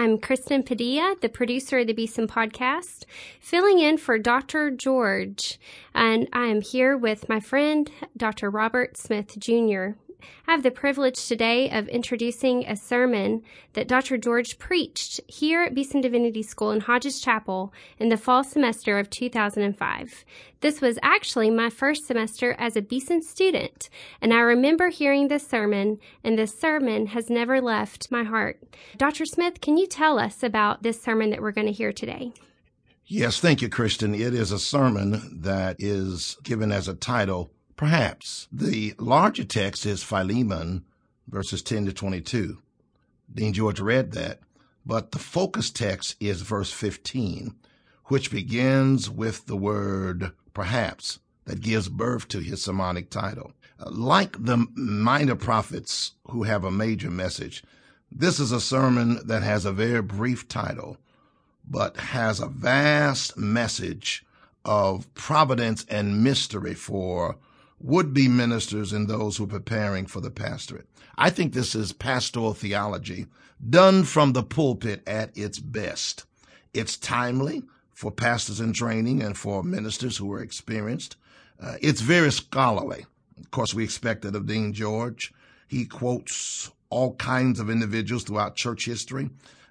I'm Kristen Padilla, the producer of the Beeson Podcast, filling in for Dr. George, and I am here with my friend, Dr. Robert Smith Jr. I have the privilege today of introducing a sermon that Dr. George preached here at Beeson Divinity School in Hodges Chapel in the fall semester of 2005. This was actually my first semester as a Beeson student, and I remember hearing this sermon, and this sermon has never left my heart. Dr. Smith, can you tell us about this sermon that we're going to hear today? Yes, thank you, Kristen. It is a sermon that is given as a title Perhaps. The larger text is Philemon, verses 10 to 22. Dean George read that, but the focus text is verse 15, which begins with the word perhaps that gives birth to his sermonic title. Like the minor prophets who have a major message, this is a sermon that has a very brief title, but has a vast message of providence and mystery for would be ministers and those who are preparing for the pastorate. I think this is pastoral theology done from the pulpit at its best. It's timely for pastors in training and for ministers who are experienced. Uh, it's very scholarly. Of course, we expect it of Dean George. He quotes all kinds of individuals throughout church history.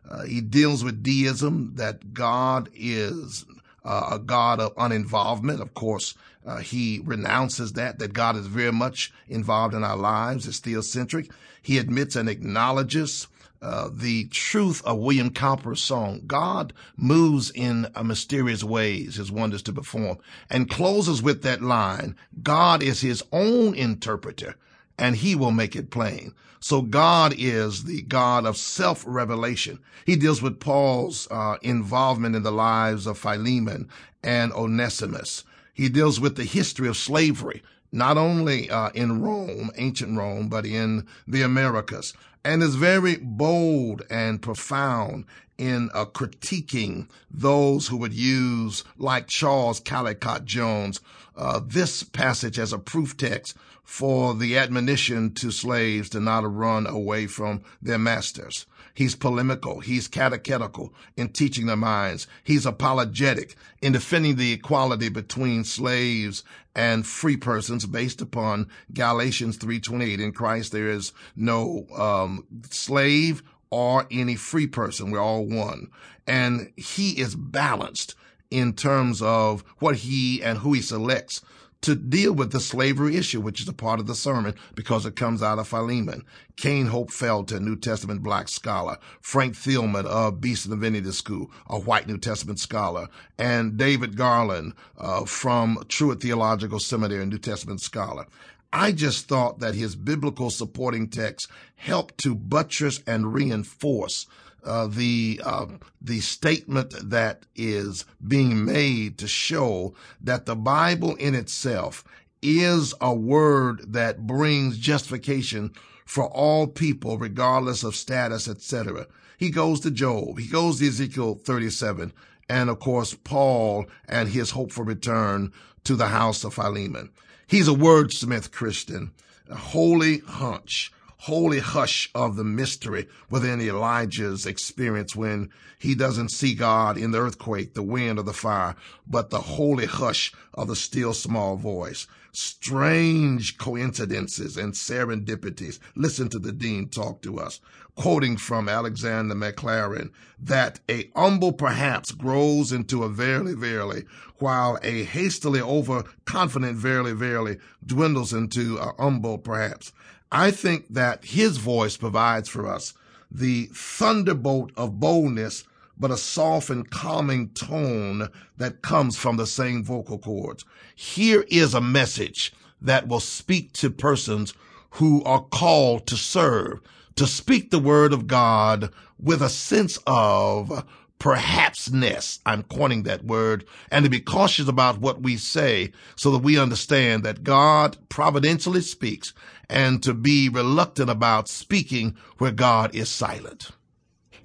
Uh, he deals with deism, that God is uh, a God of uninvolvement. Of course, uh, he renounces that, that God is very much involved in our lives, is theocentric. He admits and acknowledges uh, the truth of William Cowper's song, God moves in mysterious ways, his wonders to perform, and closes with that line, God is his own interpreter, and he will make it plain. So God is the God of self-revelation. He deals with Paul's uh, involvement in the lives of Philemon and Onesimus. He deals with the history of slavery, not only uh, in Rome, ancient Rome, but in the Americas, and is very bold and profound in uh, critiquing those who would use, like Charles Colcock Jones, uh, this passage as a proof text for the admonition to slaves to not run away from their masters. He's polemical. He's catechetical in teaching their minds. He's apologetic in defending the equality between slaves and free persons based upon Galatians 3.28. In Christ, there is no um, slave or any free person. We're all one. And he is balanced in terms of what he and who he selects to deal with the slavery issue, which is a part of the sermon because it comes out of Philemon. Cain Hope Felder, New Testament black scholar. Frank Thielman of Beeson Divinity School, a white New Testament scholar. And David Garland uh, from Truett Theological Seminary, a New Testament scholar. I just thought that his biblical supporting text helped to buttress and reinforce uh, the uh, the statement that is being made to show that the Bible in itself is a word that brings justification for all people, regardless of status, etc. He goes to Job. He goes to Ezekiel 37. And of course, Paul and his hope for return to the house of Philemon. He's a wordsmith Christian, a holy hunch, holy hush of the mystery within Elijah's experience when he doesn't see God in the earthquake, the wind, or the fire, but the holy hush of the still small voice. Strange coincidences and serendipities. Listen to the dean talk to us, quoting from Alexander Maclaren, that a humble perhaps grows into a verily, verily, while a hastily overconfident verily, verily dwindles into a humble perhaps. I think that his voice provides for us the thunderbolt of boldness, but a soft and calming tone that comes from the same vocal cords. Here is a message that will speak to persons who are called to serve, to speak the word of God with a sense of perhapsness. I'm coining that word and to be cautious about what we say so that we understand that God providentially speaks and to be reluctant about speaking where God is silent.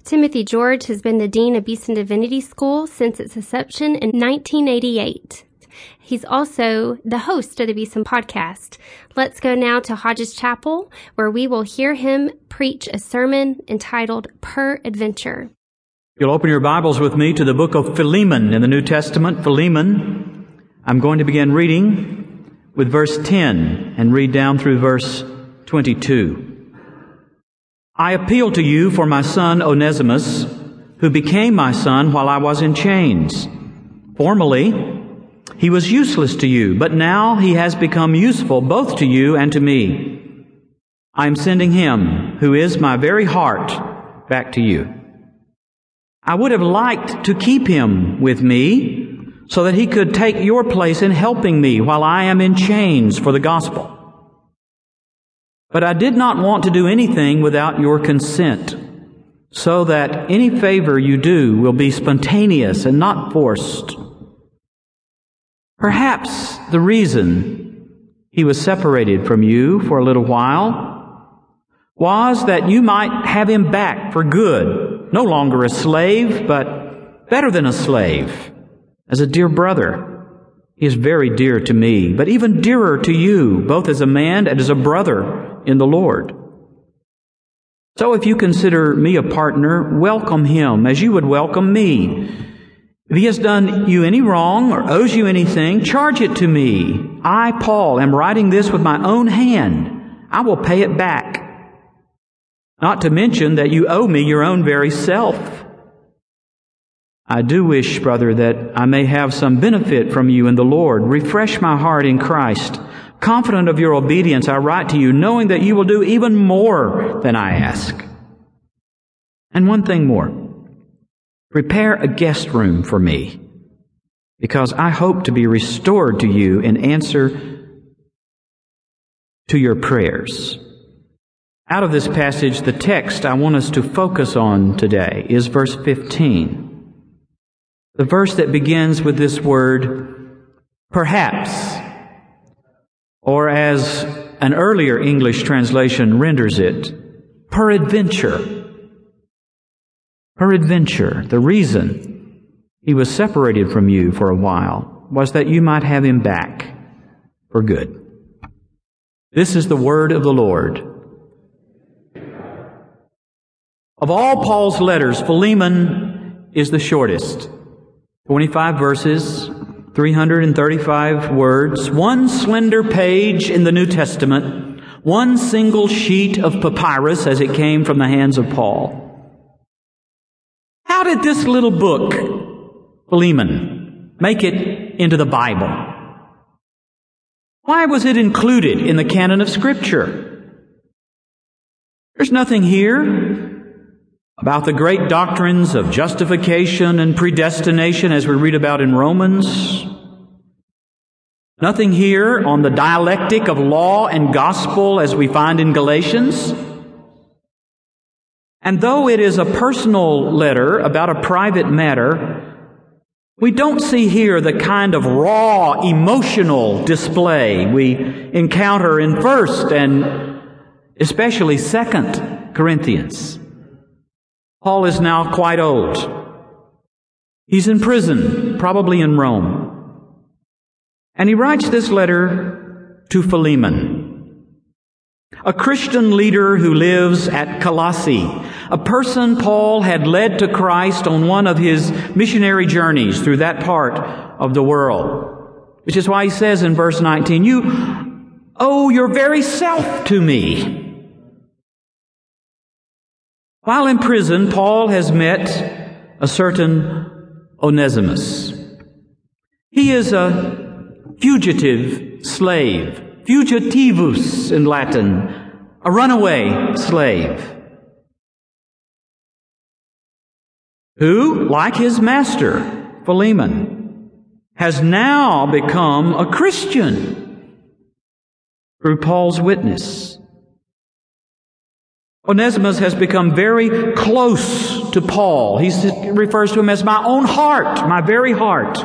Timothy George has been the Dean of Beeson Divinity School since its inception in 1988. He's also the host of the Beeson podcast. Let's go now to Hodges Chapel, where we will hear him preach a sermon entitled Peradventure. You'll open your Bibles with me to the book of Philemon in the New Testament. Philemon. I'm going to begin reading with verse 10 and read down through verse 22. I appeal to you for my son Onesimus, who became my son while I was in chains. Formerly, he was useless to you, but now he has become useful both to you and to me. I am sending him, who is my very heart, back to you. I would have liked to keep him with me so that he could take your place in helping me while I am in chains for the gospel. But I did not want to do anything without your consent, so that any favor you do will be spontaneous and not forced. Perhaps the reason he was separated from you for a little while was that you might have him back for good no longer a slave, but better than a slave, as a dear brother. He is very dear to me, but even dearer to you, both as a man and as a brother in the Lord. So if you consider me a partner, welcome him as you would welcome me. If he has done you any wrong or owes you anything, charge it to me. I, Paul, am writing this with my own hand. I will pay it back. Not to mention that you owe me your own very self. I do wish, brother, that I may have some benefit from you in the Lord. Refresh my heart in Christ. Confident of your obedience, I write to you, knowing that you will do even more than I ask. And one thing more. Prepare a guest room for me, because I hope to be restored to you in answer to your prayers. Out of this passage, the text I want us to focus on today is verse 15. The verse that begins with this word, perhaps, or as an earlier English translation renders it, peradventure. Peradventure, the reason he was separated from you for a while was that you might have him back for good. This is the word of the Lord. Of all Paul's letters, Philemon is the shortest. 25 verses, 335 words, one slender page in the New Testament, one single sheet of papyrus as it came from the hands of Paul. How did this little book, Philemon, make it into the Bible? Why was it included in the canon of Scripture? There's nothing here about the great doctrines of justification and predestination as we read about in Romans. Nothing here on the dialectic of law and gospel as we find in Galatians. And though it is a personal letter about a private matter, we don't see here the kind of raw emotional display we encounter in 1st and especially 2nd Corinthians. Paul is now quite old. He's in prison, probably in Rome. And he writes this letter to Philemon, a Christian leader who lives at Colossae, a person Paul had led to Christ on one of his missionary journeys through that part of the world. Which is why he says in verse 19, You oh, owe your very self to me. While in prison, Paul has met a certain Onesimus. He is a fugitive slave, fugitivus in Latin, a runaway slave, who, like his master, Philemon, has now become a Christian through Paul's witness. Onesimus has become very close to Paul. He refers to him as my own heart, my very heart.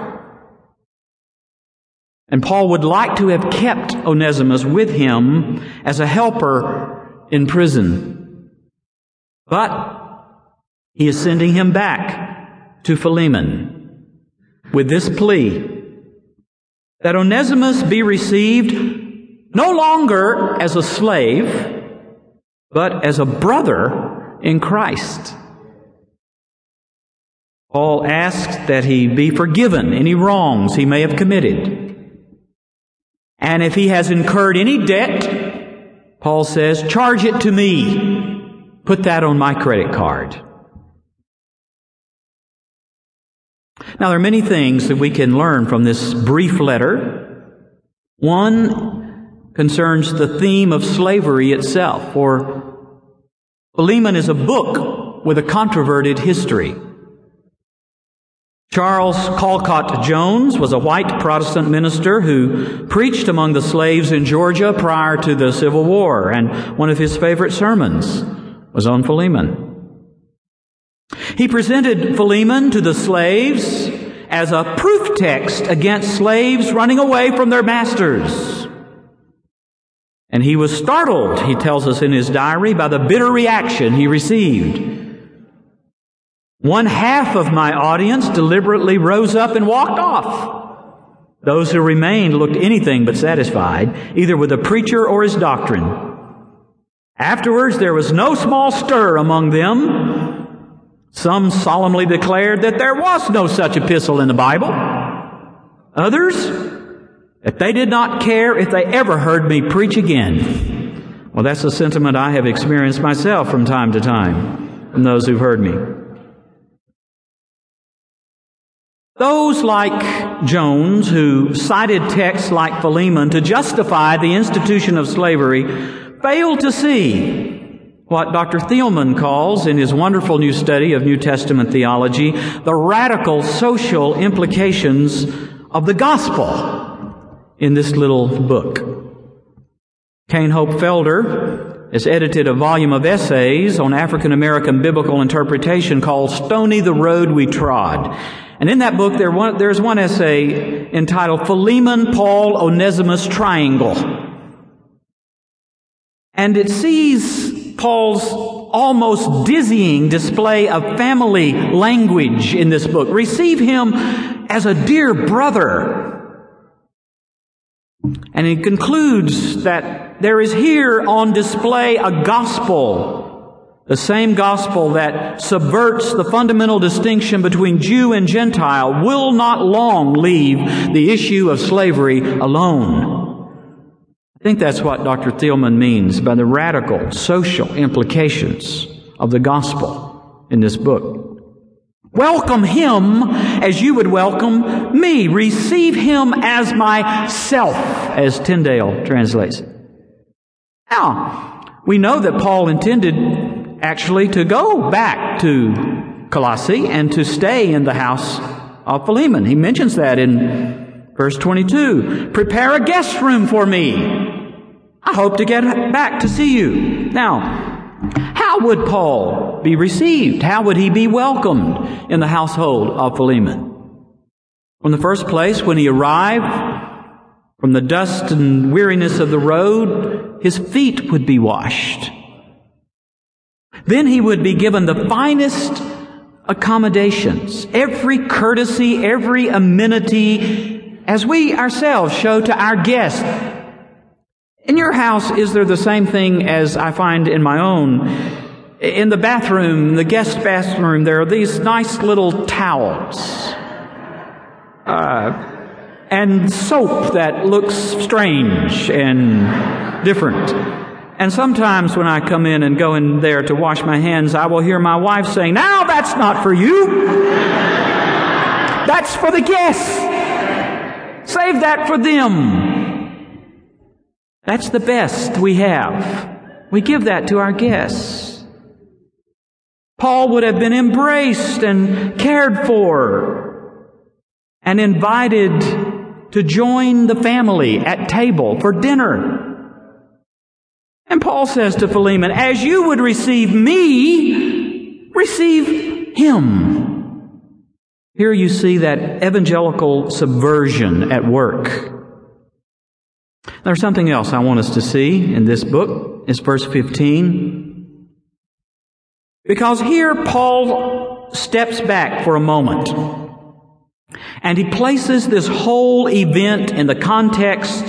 And Paul would like to have kept Onesimus with him as a helper in prison. But he is sending him back to Philemon with this plea that Onesimus be received no longer as a slave, but as a brother in Christ. Paul asks that he be forgiven any wrongs he may have committed. And if he has incurred any debt, Paul says, charge it to me. Put that on my credit card. Now, there are many things that we can learn from this brief letter. One concerns the theme of slavery itself, for Philemon is a book with a controverted history. Charles Colcock Jones was a white Protestant minister who preached among the slaves in Georgia prior to the Civil War, and one of his favorite sermons was on Philemon. He presented Philemon to the slaves as a proof text against slaves running away from their masters. And he was startled, he tells us in his diary, by the bitter reaction he received. One half of my audience deliberately rose up and walked off. Those who remained looked anything but satisfied, either with the preacher or his doctrine. Afterwards, there was no small stir among them some solemnly declared that there was no such epistle in the Bible. Others, that they did not care if they ever heard me preach again. Well, that's a sentiment I have experienced myself from time to time from those who've heard me. Those like Jones, who cited texts like Philemon to justify the institution of slavery, failed to see what Dr. Thielman calls, in his wonderful new study of New Testament theology, the radical social implications of the gospel in this little book. Cain Hope Felder has edited a volume of essays on African American biblical interpretation called Stony the Road We Trod. And in that book, there one, there's one essay entitled Philemon Paul Onesimus Triangle. And it sees Paul's almost dizzying display of family language in this book. Receive him as a dear brother. And he concludes that there is here on display a gospel, the same gospel that subverts the fundamental distinction between Jew and Gentile, will not long leave the issue of slavery alone. I think that's what Dr. Thielman means by the radical social implications of the gospel in this book. Welcome him as you would welcome me. Receive him as myself, as Tyndale translates. Now, we know that Paul intended actually to go back to Colossae and to stay in the house of Philemon. He mentions that in verse 22. Prepare a guest room for me I hope to get back to see you. Now, how would Paul be received? How would he be welcomed in the household of Philemon? In the first place, when he arrived from the dust and weariness of the road, his feet would be washed. Then he would be given the finest accommodations, every courtesy, every amenity, as we ourselves show to our guests in your house, is there the same thing as I find in my own? In the bathroom, the guest bathroom, there are these nice little towels. Uh, and soap that looks strange and different. And sometimes when I come in and go in there to wash my hands, I will hear my wife saying, Now that's not for you. That's for the guests. Save that for them. That's the best we have. We give that to our guests. Paul would have been embraced and cared for and invited to join the family at table for dinner. And Paul says to Philemon, as you would receive me, receive him. Here you see that evangelical subversion at work. There's something else I want us to see in this book. It's verse 15. Because here Paul steps back for a moment and he places this whole event in the context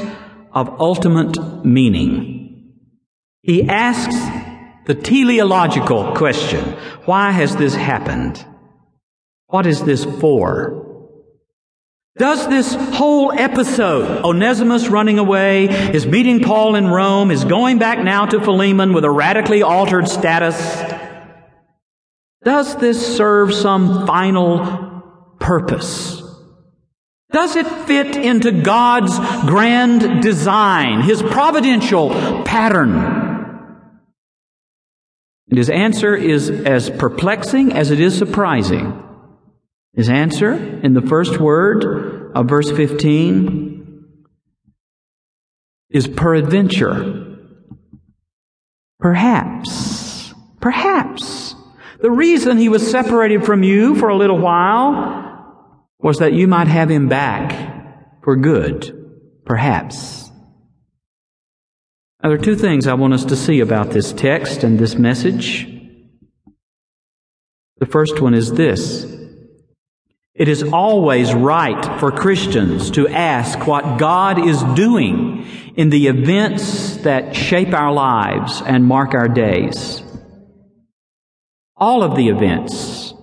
of ultimate meaning. He asks the teleological question Why has this happened? What is this for? Does this whole episode, Onesimus running away, is meeting Paul in Rome, is going back now to Philemon with a radically altered status, does this serve some final purpose? Does it fit into God's grand design, His providential pattern? And his answer is as perplexing as it is surprising. His answer in the first word of verse 15 is peradventure. Perhaps. Perhaps. The reason he was separated from you for a little while was that you might have him back for good. Perhaps. Now, there are two things I want us to see about this text and this message. The first one is this. It is always right for Christians to ask what God is doing in the events that shape our lives and mark our days. All of the events.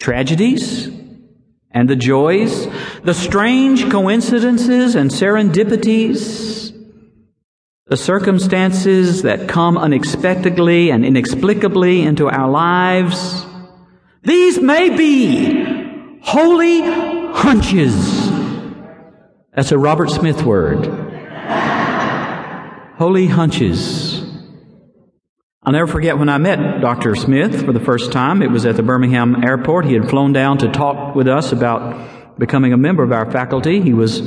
Tragedies and the joys, the strange coincidences and serendipities, the circumstances that come unexpectedly and inexplicably into our lives, these may be holy hunches. That's a Robert Smith word. holy hunches. I'll never forget when I met Dr. Smith for the first time. It was at the Birmingham airport. He had flown down to talk with us about becoming a member of our faculty. He was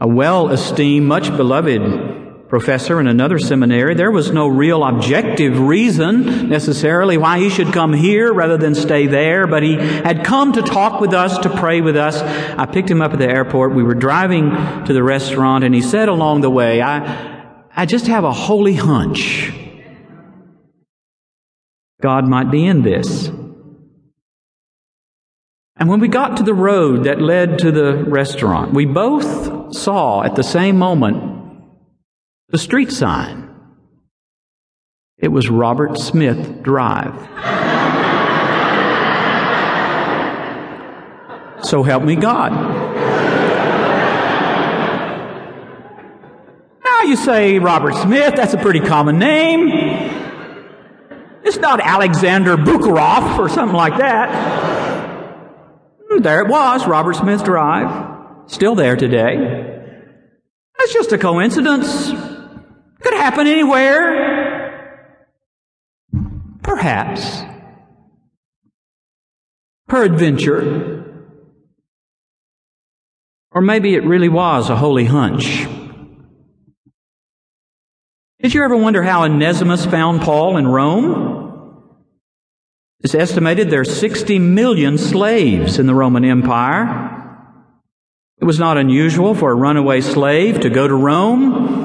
a well esteemed, much beloved professor in another seminary. There was no real objective reason necessarily why he should come here rather than stay there, but he had come to talk with us, to pray with us. I picked him up at the airport. We were driving to the restaurant and he said along the way, I, I just have a holy hunch. God might be in this. And when we got to the road that led to the restaurant, we both saw at the same moment the street sign. It was Robert Smith Drive. so help me God. Now you say Robert Smith, that's a pretty common name. It's not Alexander Bukharov or something like that. Hmm, there it was, Robert Smith Drive. Still there today. That's just a coincidence. Could happen anywhere. Perhaps. Peradventure. Or maybe it really was a holy hunch. Did you ever wonder how Onesimus found Paul in Rome? It's estimated there are 60 million slaves in the Roman Empire. It was not unusual for a runaway slave to go to Rome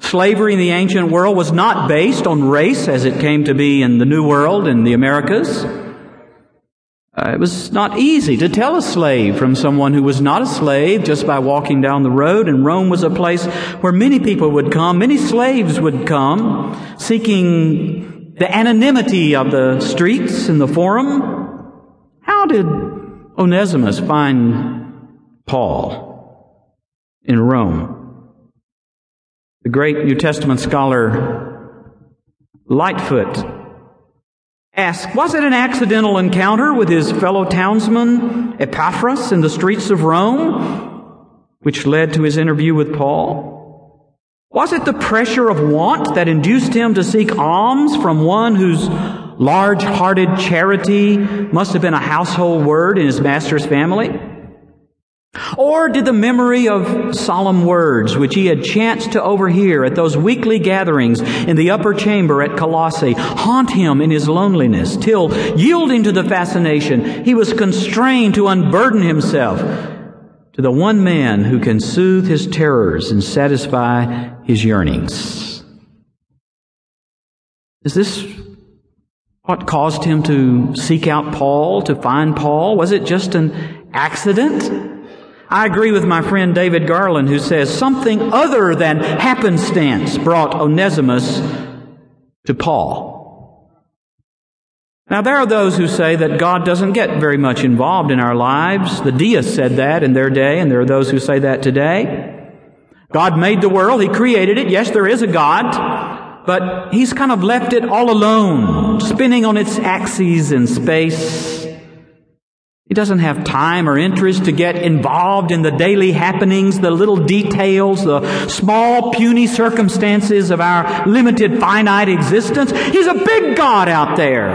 Slavery in the ancient world was not based on race as it came to be in the New World in the Americas. Uh, it was not easy to tell a slave from someone who was not a slave just by walking down the road, and Rome was a place where many people would come, many slaves would come, seeking the anonymity of the streets and the forum. How did Onesimus find Paul in Rome? The great New Testament scholar Lightfoot asks, was it an accidental encounter with his fellow townsman Epaphras in the streets of Rome, which led to his interview with Paul? Was it the pressure of want that induced him to seek alms from one whose large-hearted charity must have been a household word in his master's family? Or did the memory of solemn words which he had chanced to overhear at those weekly gatherings in the upper chamber at Colossae haunt him in his loneliness till, yielding to the fascination, he was constrained to unburden himself to the one man who can soothe his terrors and satisfy his yearnings? Is this what caused him to seek out Paul, to find Paul? Was it just an accident? I agree with my friend David Garland who says something other than happenstance brought Onesimus to Paul. Now there are those who say that God doesn't get very much involved in our lives. The deists said that in their day, and there are those who say that today. God made the world, He created it. Yes, there is a God, but He's kind of left it all alone, spinning on its axes in space. He doesn't have time or interest to get involved in the daily happenings, the little details, the small puny circumstances of our limited finite existence. He's a big God out there.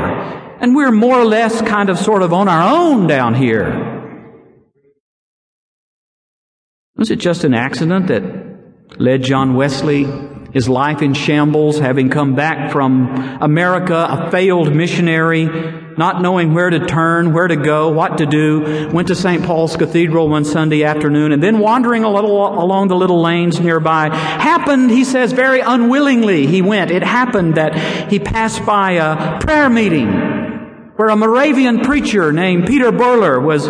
And we're more or less kind of sort of on our own down here. Was it just an accident that led John Wesley his life in shambles, having come back from America, a failed missionary, not knowing where to turn, where to go, what to do, went to St. Paul's Cathedral one Sunday afternoon, and then wandering a little along the little lanes nearby, happened, he says, very unwillingly he went. It happened that he passed by a prayer meeting where a Moravian preacher named Peter Böhler was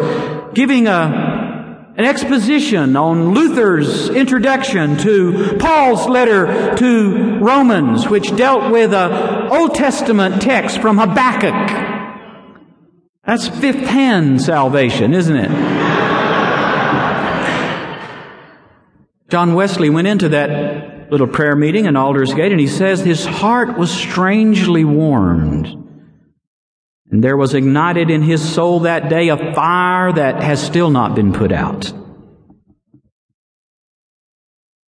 giving a an exposition on Luther's introduction to Paul's letter to Romans, which dealt with an Old Testament text from Habakkuk. That's fifth hand salvation, isn't it? John Wesley went into that little prayer meeting in Aldersgate and he says his heart was strangely warmed. And there was ignited in his soul that day a fire that has still not been put out.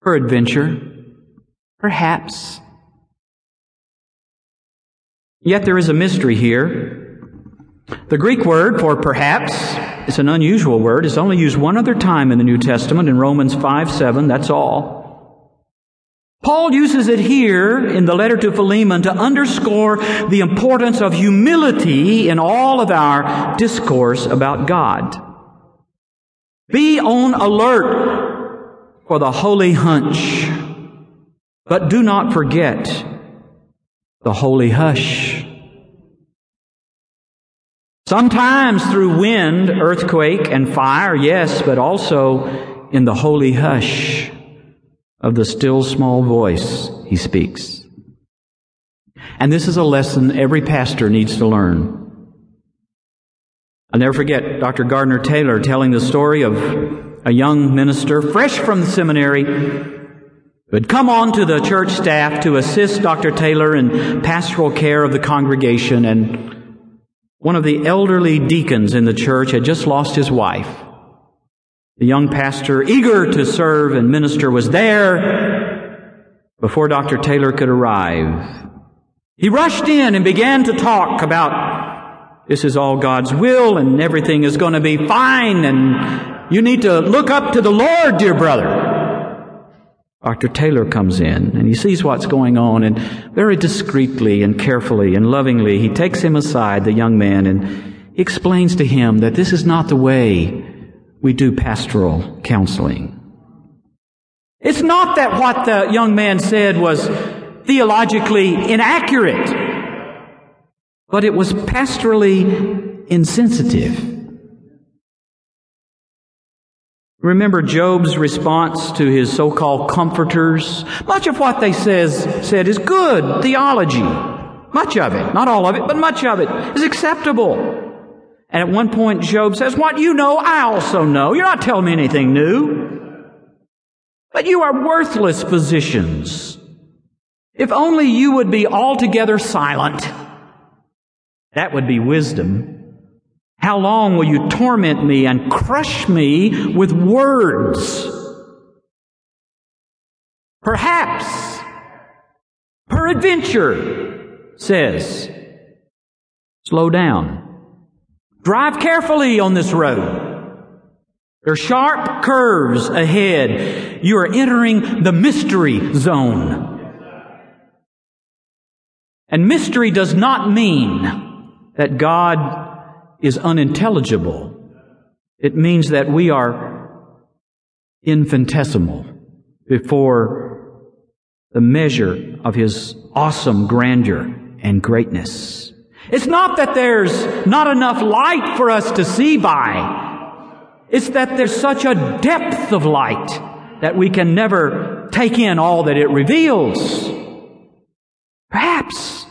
Peradventure, perhaps. Yet there is a mystery here. The Greek word for perhaps is an unusual word. It's only used one other time in the New Testament in Romans 5 7. That's all. Paul uses it here in the letter to Philemon to underscore the importance of humility in all of our discourse about God. Be on alert for the holy hunch, but do not forget the holy hush. Sometimes through wind, earthquake, and fire, yes, but also in the holy hush of the still small voice he speaks. And this is a lesson every pastor needs to learn. I'll never forget Dr. Gardner Taylor telling the story of a young minister fresh from the seminary who had come on to the church staff to assist Dr. Taylor in pastoral care of the congregation and one of the elderly deacons in the church had just lost his wife. The young pastor, eager to serve and minister, was there before Dr. Taylor could arrive. He rushed in and began to talk about this is all God's will and everything is going to be fine and you need to look up to the Lord, dear brother. Dr. Taylor comes in and he sees what's going on and very discreetly and carefully and lovingly he takes him aside, the young man, and he explains to him that this is not the way we do pastoral counseling. It's not that what the young man said was theologically inaccurate, but it was pastorally insensitive. Remember Job's response to his so-called comforters? Much of what they says, said is good theology. Much of it, not all of it, but much of it is acceptable. And at one point, Job says, What you know, I also know. You're not telling me anything new. But you are worthless physicians. If only you would be altogether silent. That would be wisdom. How long will you torment me and crush me with words? Perhaps, peradventure, says, slow down. Drive carefully on this road. There are sharp curves ahead. You are entering the mystery zone. And mystery does not mean that God is unintelligible. It means that we are infinitesimal before the measure of His awesome grandeur and greatness. It's not that there's not enough light for us to see by. It's that there's such a depth of light that we can never take in all that it reveals. Perhaps.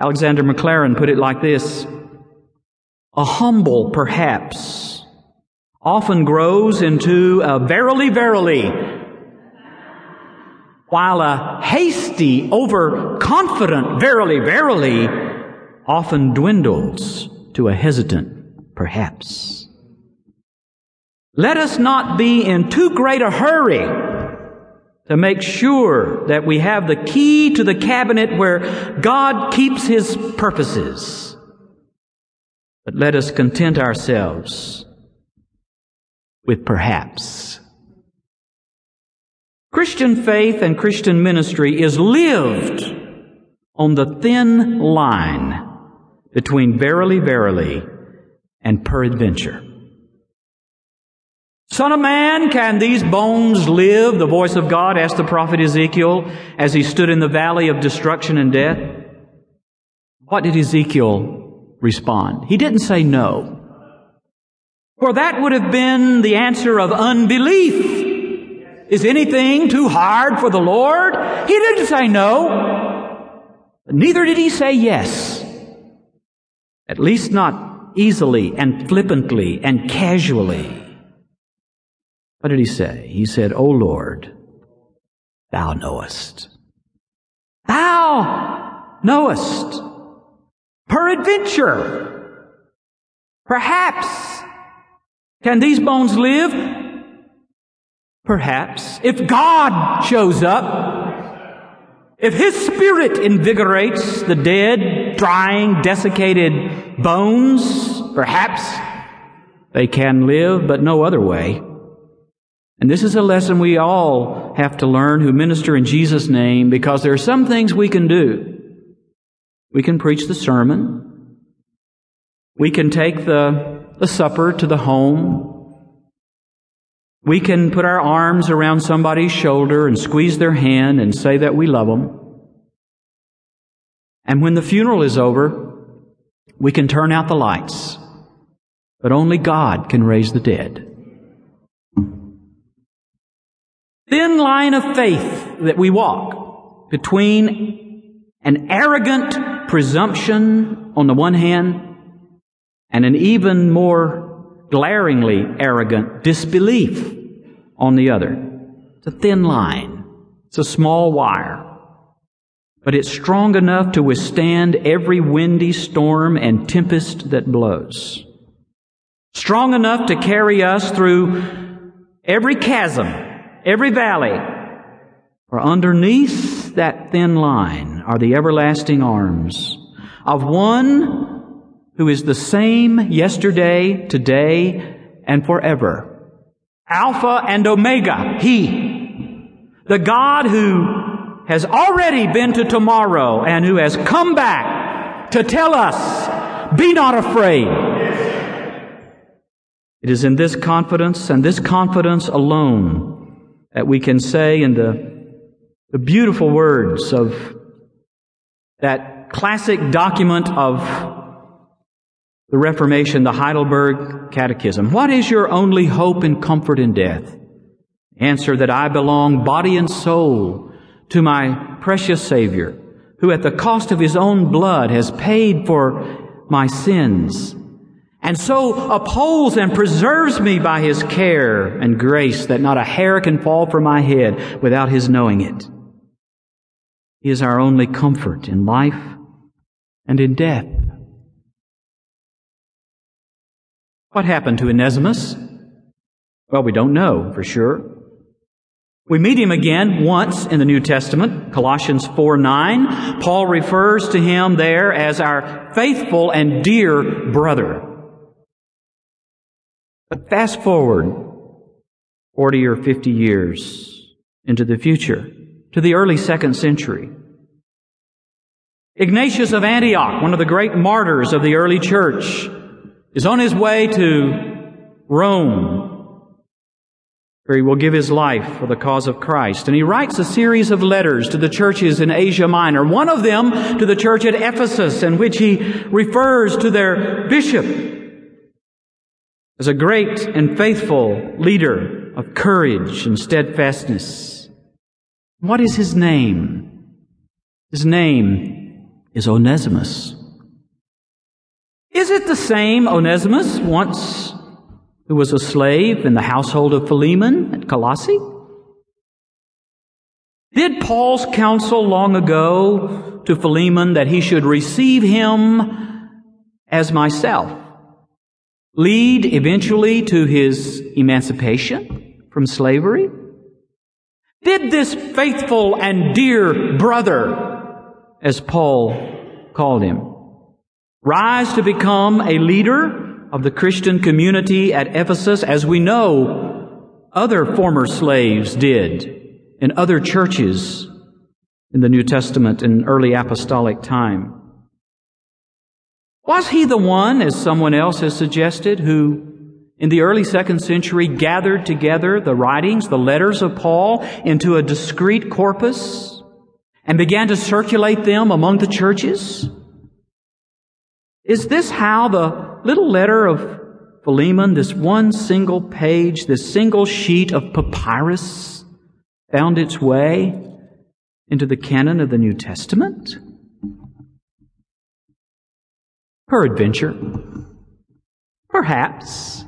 Alexander Maclaren put it like this. A humble perhaps often grows into a verily, verily, while a hasty, overconfident verily, verily often dwindles to a hesitant perhaps. Let us not be in too great a hurry to make sure that we have the key to the cabinet where God keeps His purposes. But let us content ourselves with perhaps. Christian faith and Christian ministry is lived on the thin line between verily, verily and peradventure. Son of man, can these bones live? The voice of God asked the prophet Ezekiel as he stood in the valley of destruction and death. What did Ezekiel respond? He didn't say no. For that would have been the answer of unbelief. Is anything too hard for the Lord? He didn't say no. Neither did he say yes. At least not easily and flippantly and casually. What did he say? He said, O Lord, thou knowest. Thou knowest. Peradventure. Perhaps. Can these bones live? Perhaps. If God shows up, if His Spirit invigorates the dead, drying, desiccated bones, perhaps they can live, but no other way. And this is a lesson we all have to learn who minister in Jesus' name because there are some things we can do. We can preach the sermon. We can take the, the supper to the home. We can put our arms around somebody's shoulder and squeeze their hand and say that we love them. And when the funeral is over, we can turn out the lights. But only God can raise the dead. thin line of faith that we walk between an arrogant presumption on the one hand and an even more glaringly arrogant disbelief on the other. It's a thin line. It's a small wire. But it's strong enough to withstand every windy storm and tempest that blows. Strong enough to carry us through every chasm every valley, for underneath that thin line are the everlasting arms of one who is the same yesterday, today, and forever. Alpha and Omega, He. The God who has already been to tomorrow and who has come back to tell us, be not afraid. It is in this confidence and this confidence alone that we can say in the, the beautiful words of that classic document of the Reformation, the Heidelberg Catechism. What is your only hope and comfort in death? Answer that I belong body and soul to my precious Savior, who at the cost of his own blood has paid for my sins and so upholds and preserves me by his care and grace that not a hair can fall from my head without his knowing it. He is our only comfort in life and in death. What happened to Onesimus? Well, we don't know for sure. We meet him again once in the New Testament, Colossians 4 9. Paul refers to him there as our faithful and dear brother. But fast forward 40 or 50 years into the future, to the early second century. Ignatius of Antioch, one of the great martyrs of the early church, is on his way to Rome where he will give his life for the cause of Christ. And he writes a series of letters to the churches in Asia Minor. One of them to the church at Ephesus, in which he refers to their bishop as a great and faithful leader of courage and steadfastness. What is his name? His name is Onesimus. Is it the same Onesimus once who was a slave in the household of Philemon at Colossae? Did Paul's counsel long ago to Philemon that he should receive him as myself lead eventually to his emancipation from slavery? Did this faithful and dear brother, as Paul called him, rise to become a leader of the Christian community at Ephesus, as we know other former slaves did in other churches in the New Testament in early apostolic time. Was he the one, as someone else has suggested, who in the early second century gathered together the writings, the letters of Paul into a discrete corpus and began to circulate them among the churches? Is this how the little letter of Philemon, this one single page, this single sheet of papyrus, found its way into the canon of the New Testament? Peradventure. Perhaps.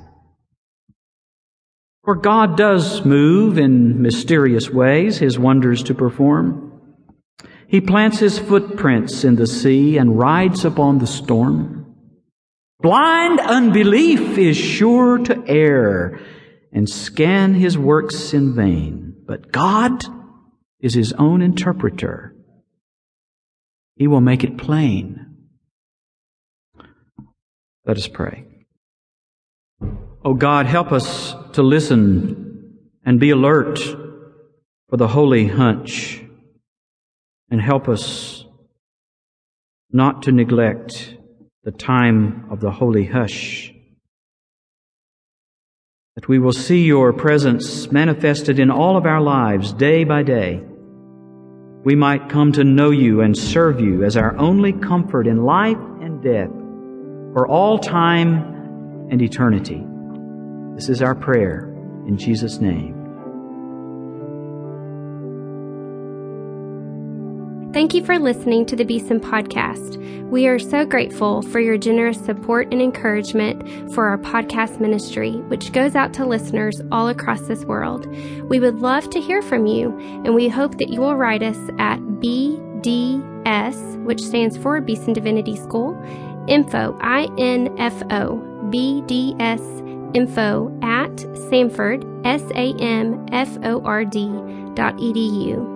For God does move in mysterious ways, His wonders to perform. He plants his footprints in the sea and rides upon the storm. Blind unbelief is sure to err and scan his works in vain, but God is his own interpreter. He will make it plain. Let us pray. Oh God, help us to listen and be alert for the holy hunch and help us not to neglect the time of the holy hush. That we will see your presence manifested in all of our lives day by day. We might come to know you and serve you as our only comfort in life and death for all time and eternity. This is our prayer in Jesus' name. Thank you for listening to the Beeson podcast. We are so grateful for your generous support and encouragement for our podcast ministry, which goes out to listeners all across this world. We would love to hear from you, and we hope that you will write us at BDS, which stands for Beeson Divinity School, info, I-N-F-O, BDS info at Samford, S-A-M-F-O-R-D dot edu.